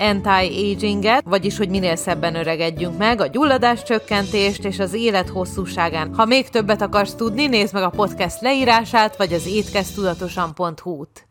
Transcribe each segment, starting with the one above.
anti-aginget, vagyis hogy minél szebben öregedjünk meg, a gyulladás csökkentést és az élet hosszúságán. Ha még többet akarsz tudni, nézd meg a podcast leírását, vagy az étkeztudatosan.hu-t.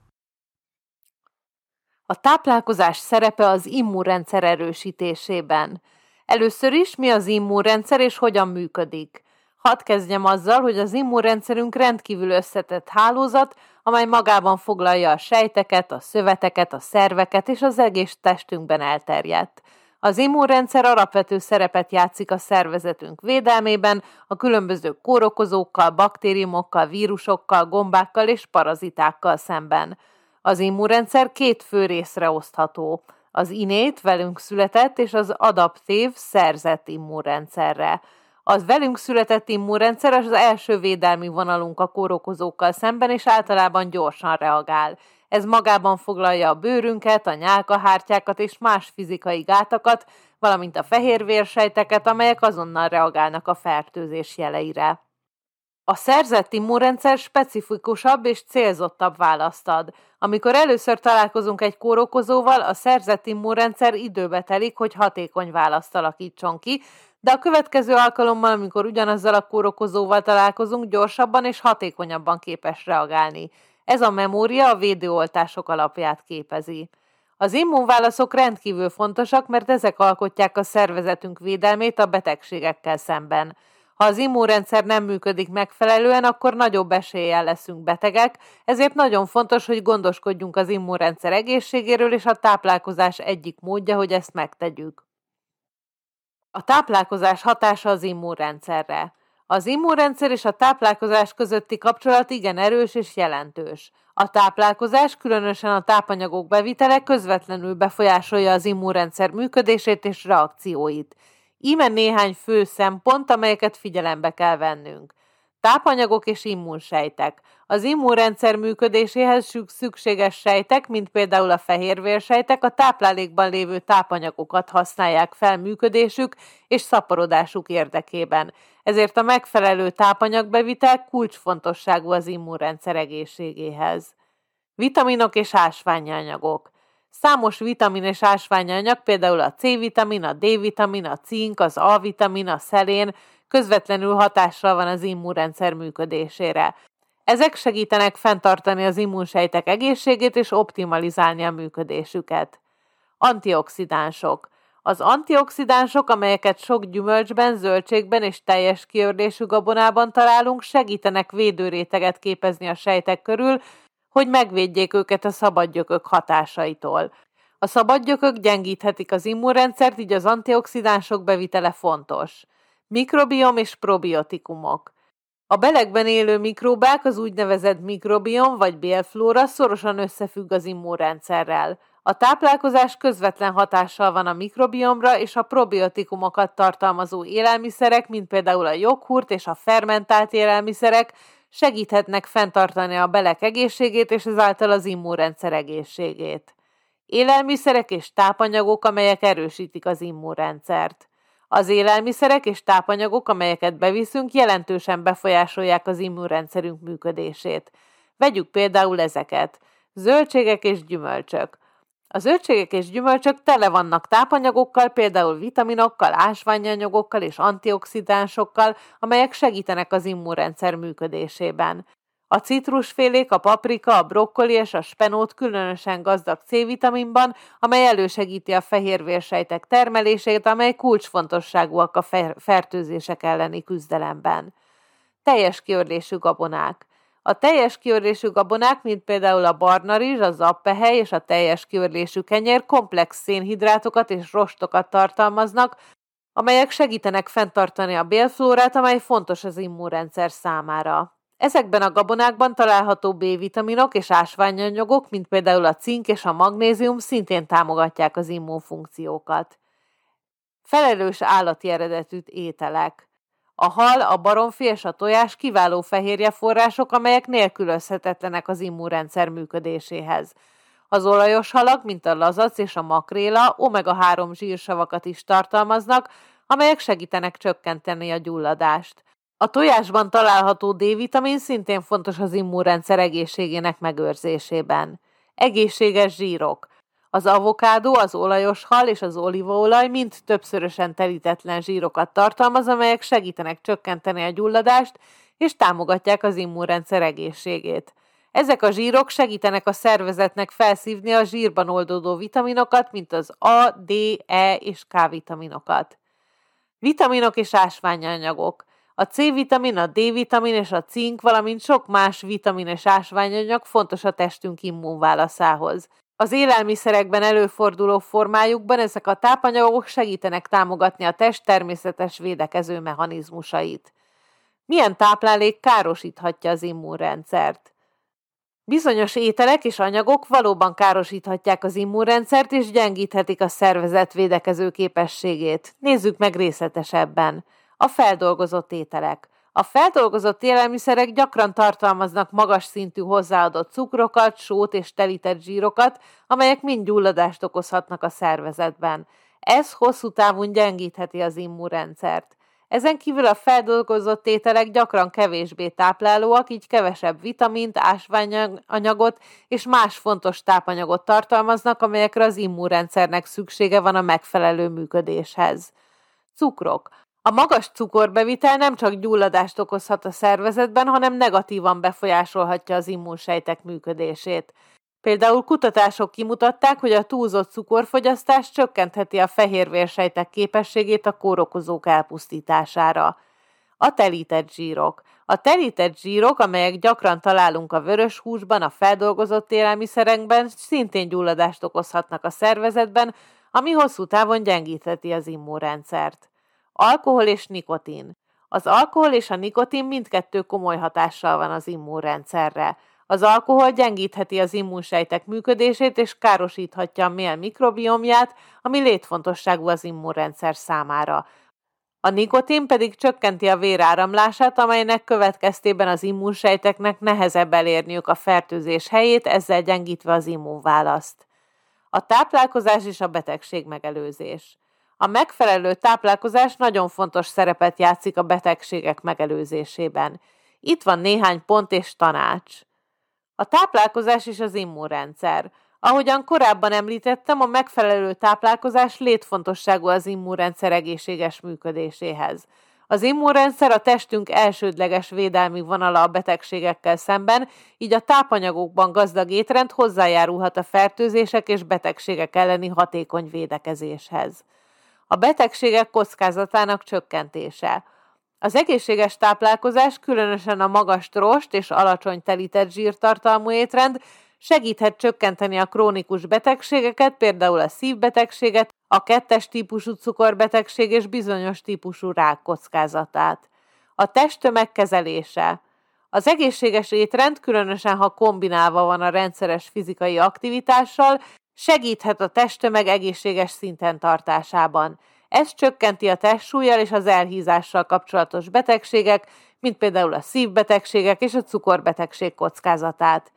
A táplálkozás szerepe az immunrendszer erősítésében. Először is, mi az immunrendszer és hogyan működik. Hadd kezdjem azzal, hogy az immunrendszerünk rendkívül összetett hálózat, amely magában foglalja a sejteket, a szöveteket, a szerveket és az egész testünkben elterjedt. Az immunrendszer alapvető szerepet játszik a szervezetünk védelmében, a különböző kórokozókkal, baktériumokkal, vírusokkal, gombákkal és parazitákkal szemben. Az immunrendszer két fő részre osztható, az inét, velünk született, és az adaptív, szerzett immunrendszerre. Az velünk született immunrendszer az első védelmi vonalunk a kórokozókkal szemben, és általában gyorsan reagál. Ez magában foglalja a bőrünket, a nyálkahártyákat és más fizikai gátakat, valamint a fehérvérsejteket, amelyek azonnal reagálnak a fertőzés jeleire. A szerzett immunrendszer specifikusabb és célzottabb választ ad. Amikor először találkozunk egy kórokozóval, a szerzett immunrendszer időbe telik, hogy hatékony választ alakítson ki, de a következő alkalommal, amikor ugyanazzal a kórokozóval találkozunk, gyorsabban és hatékonyabban képes reagálni. Ez a memória a védőoltások alapját képezi. Az immunválaszok rendkívül fontosak, mert ezek alkotják a szervezetünk védelmét a betegségekkel szemben. Ha az immunrendszer nem működik megfelelően, akkor nagyobb eséllyel leszünk betegek, ezért nagyon fontos, hogy gondoskodjunk az immunrendszer egészségéről, és a táplálkozás egyik módja, hogy ezt megtegyük. A táplálkozás hatása az immunrendszerre. Az immunrendszer és a táplálkozás közötti kapcsolat igen erős és jelentős. A táplálkozás, különösen a tápanyagok bevitele közvetlenül befolyásolja az immunrendszer működését és reakcióit. Íme néhány fő szempont, amelyeket figyelembe kell vennünk. Tápanyagok és immunsejtek. Az immunrendszer működéséhez szükséges sejtek, mint például a fehérvérsejtek, a táplálékban lévő tápanyagokat használják fel működésük és szaporodásuk érdekében. Ezért a megfelelő tápanyagbevitel kulcsfontosságú az immunrendszer egészségéhez. Vitaminok és ásványi anyagok. Számos vitamin és ásványi anyag, például a C-vitamin, a D-vitamin, a cink, az A-vitamin, a szelén közvetlenül hatással van az immunrendszer működésére. Ezek segítenek fenntartani az immunsejtek egészségét és optimalizálni a működésüket. Antioxidánsok. Az antioxidánsok, amelyeket sok gyümölcsben, zöldségben és teljes kiördésű gabonában találunk, segítenek védőréteget képezni a sejtek körül, hogy megvédjék őket a szabadgyökök hatásaitól. A szabadgyökök gyengíthetik az immunrendszert, így az antioxidánsok bevitele fontos. Mikrobiom és probiotikumok. A belegben élő mikróbák, az úgynevezett mikrobiom vagy bélflóra szorosan összefügg az immunrendszerrel. A táplálkozás közvetlen hatással van a mikrobiomra, és a probiotikumokat tartalmazó élelmiszerek, mint például a joghurt és a fermentált élelmiszerek segíthetnek fenntartani a belek egészségét és ezáltal az immunrendszer egészségét. Élelmiszerek és tápanyagok, amelyek erősítik az immunrendszert. Az élelmiszerek és tápanyagok, amelyeket beviszünk, jelentősen befolyásolják az immunrendszerünk működését. Vegyük például ezeket. Zöldségek és gyümölcsök. A zöldségek és gyümölcsök tele vannak tápanyagokkal, például vitaminokkal, ásványanyagokkal és antioxidánsokkal, amelyek segítenek az immunrendszer működésében. A citrusfélék, a paprika, a brokkoli és a spenót különösen gazdag C-vitaminban, amely elősegíti a fehérvérsejtek termelését, amely kulcsfontosságúak a fertőzések elleni küzdelemben. Teljes kiörlésű gabonák. A teljes kiörlésű gabonák, mint például a barna rizs, a zappehely és a teljes kiörlésű kenyér komplex szénhidrátokat és rostokat tartalmaznak, amelyek segítenek fenntartani a bélflórát, amely fontos az immunrendszer számára. Ezekben a gabonákban található B-vitaminok és ásványanyagok, mint például a cink és a magnézium szintén támogatják az immunfunkciókat. Felelős állati eredetű ételek. A hal, a baromfi és a tojás kiváló fehérje források, amelyek nélkülözhetetlenek az immunrendszer működéséhez. Az olajos halak, mint a lazac és a makréla, omega-3 zsírsavakat is tartalmaznak, amelyek segítenek csökkenteni a gyulladást. A tojásban található D-vitamin szintén fontos az immunrendszer egészségének megőrzésében. Egészséges zsírok. Az avokádó, az olajos hal és az olívaolaj mind többszörösen telítetlen zsírokat tartalmaz, amelyek segítenek csökkenteni a gyulladást és támogatják az immunrendszer egészségét. Ezek a zsírok segítenek a szervezetnek felszívni a zsírban oldódó vitaminokat, mint az A, D, E és K vitaminokat. Vitaminok és ásványanyagok. A C-vitamin, a D-vitamin és a cink, valamint sok más vitamin és ásványanyag fontos a testünk immunválaszához. Az élelmiszerekben előforduló formájukban ezek a tápanyagok segítenek támogatni a test természetes védekező mechanizmusait. Milyen táplálék károsíthatja az immunrendszert? Bizonyos ételek és anyagok valóban károsíthatják az immunrendszert és gyengíthetik a szervezet védekező képességét. Nézzük meg részletesebben. A feldolgozott ételek. A feldolgozott élelmiszerek gyakran tartalmaznak magas szintű hozzáadott cukrokat, sót és telített zsírokat, amelyek mind gyulladást okozhatnak a szervezetben. Ez hosszú távon gyengítheti az immunrendszert. Ezen kívül a feldolgozott ételek gyakran kevésbé táplálóak, így kevesebb vitamint, ásványanyagot és más fontos tápanyagot tartalmaznak, amelyekre az immunrendszernek szüksége van a megfelelő működéshez. Cukrok. A magas cukorbevitel nem csak gyulladást okozhat a szervezetben, hanem negatívan befolyásolhatja az immunsejtek működését. Például kutatások kimutatták, hogy a túlzott cukorfogyasztás csökkentheti a fehérvérsejtek képességét a kórokozók elpusztítására. A telített zsírok. A telített zsírok, amelyek gyakran találunk a vörös húsban, a feldolgozott élelmiszerekben, szintén gyulladást okozhatnak a szervezetben, ami hosszú távon gyengítheti az immunrendszert. Alkohol és nikotin. Az alkohol és a nikotin mindkettő komoly hatással van az immunrendszerre. Az alkohol gyengítheti az immunsejtek működését és károsíthatja a mél mikrobiomját, ami létfontosságú az immunrendszer számára. A nikotin pedig csökkenti a véráramlását, amelynek következtében az immunsejteknek nehezebb elérniük a fertőzés helyét, ezzel gyengítve az immunválaszt. A táplálkozás és a betegség megelőzés. A megfelelő táplálkozás nagyon fontos szerepet játszik a betegségek megelőzésében. Itt van néhány pont és tanács. A táplálkozás és az immunrendszer. Ahogyan korábban említettem, a megfelelő táplálkozás létfontosságú az immunrendszer egészséges működéséhez. Az immunrendszer a testünk elsődleges védelmi vonala a betegségekkel szemben, így a tápanyagokban gazdag étrend hozzájárulhat a fertőzések és betegségek elleni hatékony védekezéshez. A betegségek kockázatának csökkentése. Az egészséges táplálkozás, különösen a magas trost és alacsony telített zsírtartalmú étrend segíthet csökkenteni a krónikus betegségeket, például a szívbetegséget, a kettes típusú cukorbetegség és bizonyos típusú rák kockázatát. A testtömeg kezelése. Az egészséges étrend, különösen ha kombinálva van a rendszeres fizikai aktivitással, segíthet a testtömeg egészséges szinten tartásában. Ez csökkenti a testsúlyjal és az elhízással kapcsolatos betegségek, mint például a szívbetegségek és a cukorbetegség kockázatát.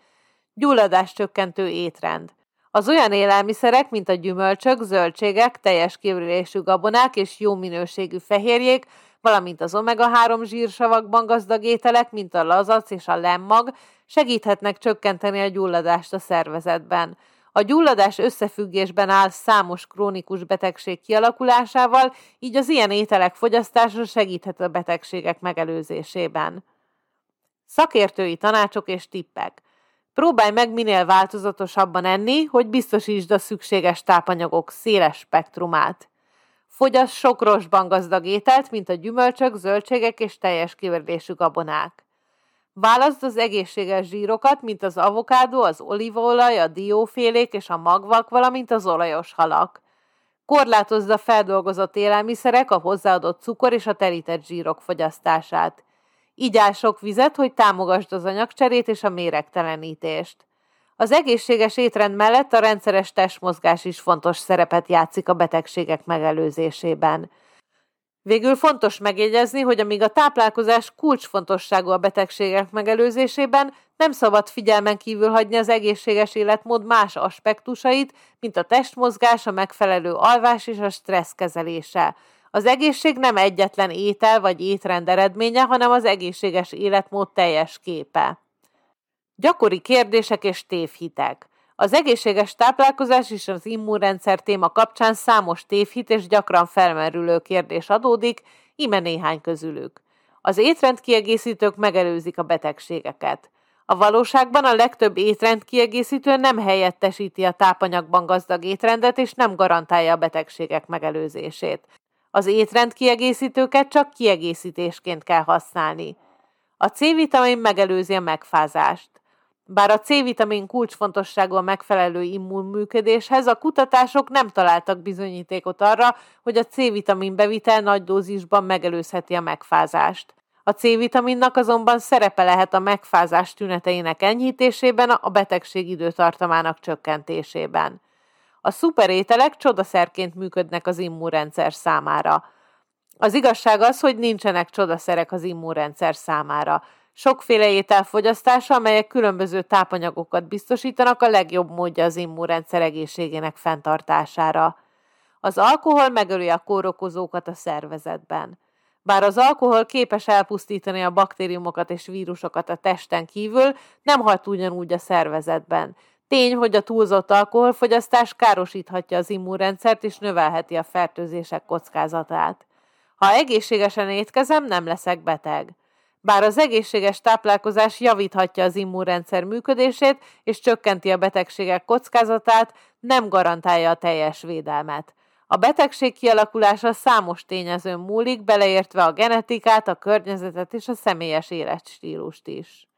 Gyulladás csökkentő étrend. Az olyan élelmiszerek, mint a gyümölcsök, zöldségek, teljes kívülésű gabonák és jó minőségű fehérjék, valamint az omega-3 zsírsavakban gazdag ételek, mint a lazac és a lemmag, segíthetnek csökkenteni a gyulladást a szervezetben. A gyulladás összefüggésben áll számos krónikus betegség kialakulásával, így az ilyen ételek fogyasztása segíthet a betegségek megelőzésében. Szakértői tanácsok és tippek. Próbálj meg minél változatosabban enni, hogy biztosítsd a szükséges tápanyagok széles spektrumát. Fogyasz sok rosban gazdag ételt, mint a gyümölcsök, zöldségek és teljes kiverdésű gabonák. Válaszd az egészséges zsírokat, mint az avokádó, az olívaolaj, a diófélék és a magvak, valamint az olajos halak. Korlátozd a feldolgozott élelmiszerek, a hozzáadott cukor és a terített zsírok fogyasztását. Igyál sok vizet, hogy támogasd az anyagcserét és a méregtelenítést. Az egészséges étrend mellett a rendszeres testmozgás is fontos szerepet játszik a betegségek megelőzésében. Végül fontos megjegyezni, hogy amíg a táplálkozás kulcsfontosságú a betegségek megelőzésében, nem szabad figyelmen kívül hagyni az egészséges életmód más aspektusait, mint a testmozgás, a megfelelő alvás és a stressz kezelése. Az egészség nem egyetlen étel vagy étrend eredménye, hanem az egészséges életmód teljes képe. Gyakori kérdések és tévhitek. Az egészséges táplálkozás és az immunrendszer téma kapcsán számos tévhit és gyakran felmerülő kérdés adódik, ime néhány közülük. Az étrendkiegészítők megelőzik a betegségeket. A valóságban a legtöbb étrendkiegészítő nem helyettesíti a tápanyagban gazdag étrendet és nem garantálja a betegségek megelőzését. Az étrendkiegészítőket csak kiegészítésként kell használni. A C-vitamin megelőzi a megfázást. Bár a C-vitamin kulcsfontosságú a megfelelő immunműködéshez, a kutatások nem találtak bizonyítékot arra, hogy a C-vitamin bevitel nagy dózisban megelőzheti a megfázást. A C-vitaminnak azonban szerepe lehet a megfázás tüneteinek enyhítésében, a betegség időtartamának csökkentésében. A szuperételek csodaszerként működnek az immunrendszer számára. Az igazság az, hogy nincsenek csodaszerek az immunrendszer számára. Sokféle étel fogyasztása, amelyek különböző tápanyagokat biztosítanak, a legjobb módja az immunrendszer egészségének fenntartására. Az alkohol megöli a kórokozókat a szervezetben. Bár az alkohol képes elpusztítani a baktériumokat és vírusokat a testen kívül, nem hat ugyanúgy a szervezetben. Tény, hogy a túlzott alkoholfogyasztás károsíthatja az immunrendszert és növelheti a fertőzések kockázatát. Ha egészségesen étkezem, nem leszek beteg. Bár az egészséges táplálkozás javíthatja az immunrendszer működését és csökkenti a betegségek kockázatát, nem garantálja a teljes védelmet. A betegség kialakulása számos tényezőn múlik, beleértve a genetikát, a környezetet és a személyes életstílust is.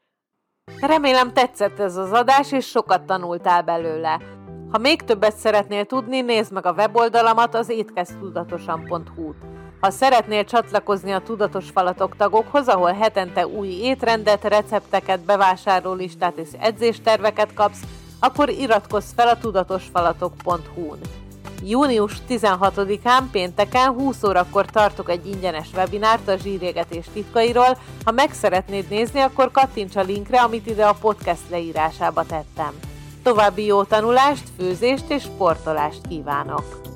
Remélem tetszett ez az adás, és sokat tanultál belőle. Ha még többet szeretnél tudni, nézd meg a weboldalamat az étkeztudatosan.hu-t. Ha szeretnél csatlakozni a Tudatos Falatok tagokhoz, ahol hetente új étrendet, recepteket, bevásárlólistát és edzésterveket kapsz, akkor iratkozz fel a tudatosfalatok.hu-n. Június 16-án pénteken 20 órakor tartok egy ingyenes webinárt a zsírjegetés titkairól. Ha meg szeretnéd nézni, akkor kattints a linkre, amit ide a podcast leírásába tettem. További jó tanulást, főzést és sportolást kívánok!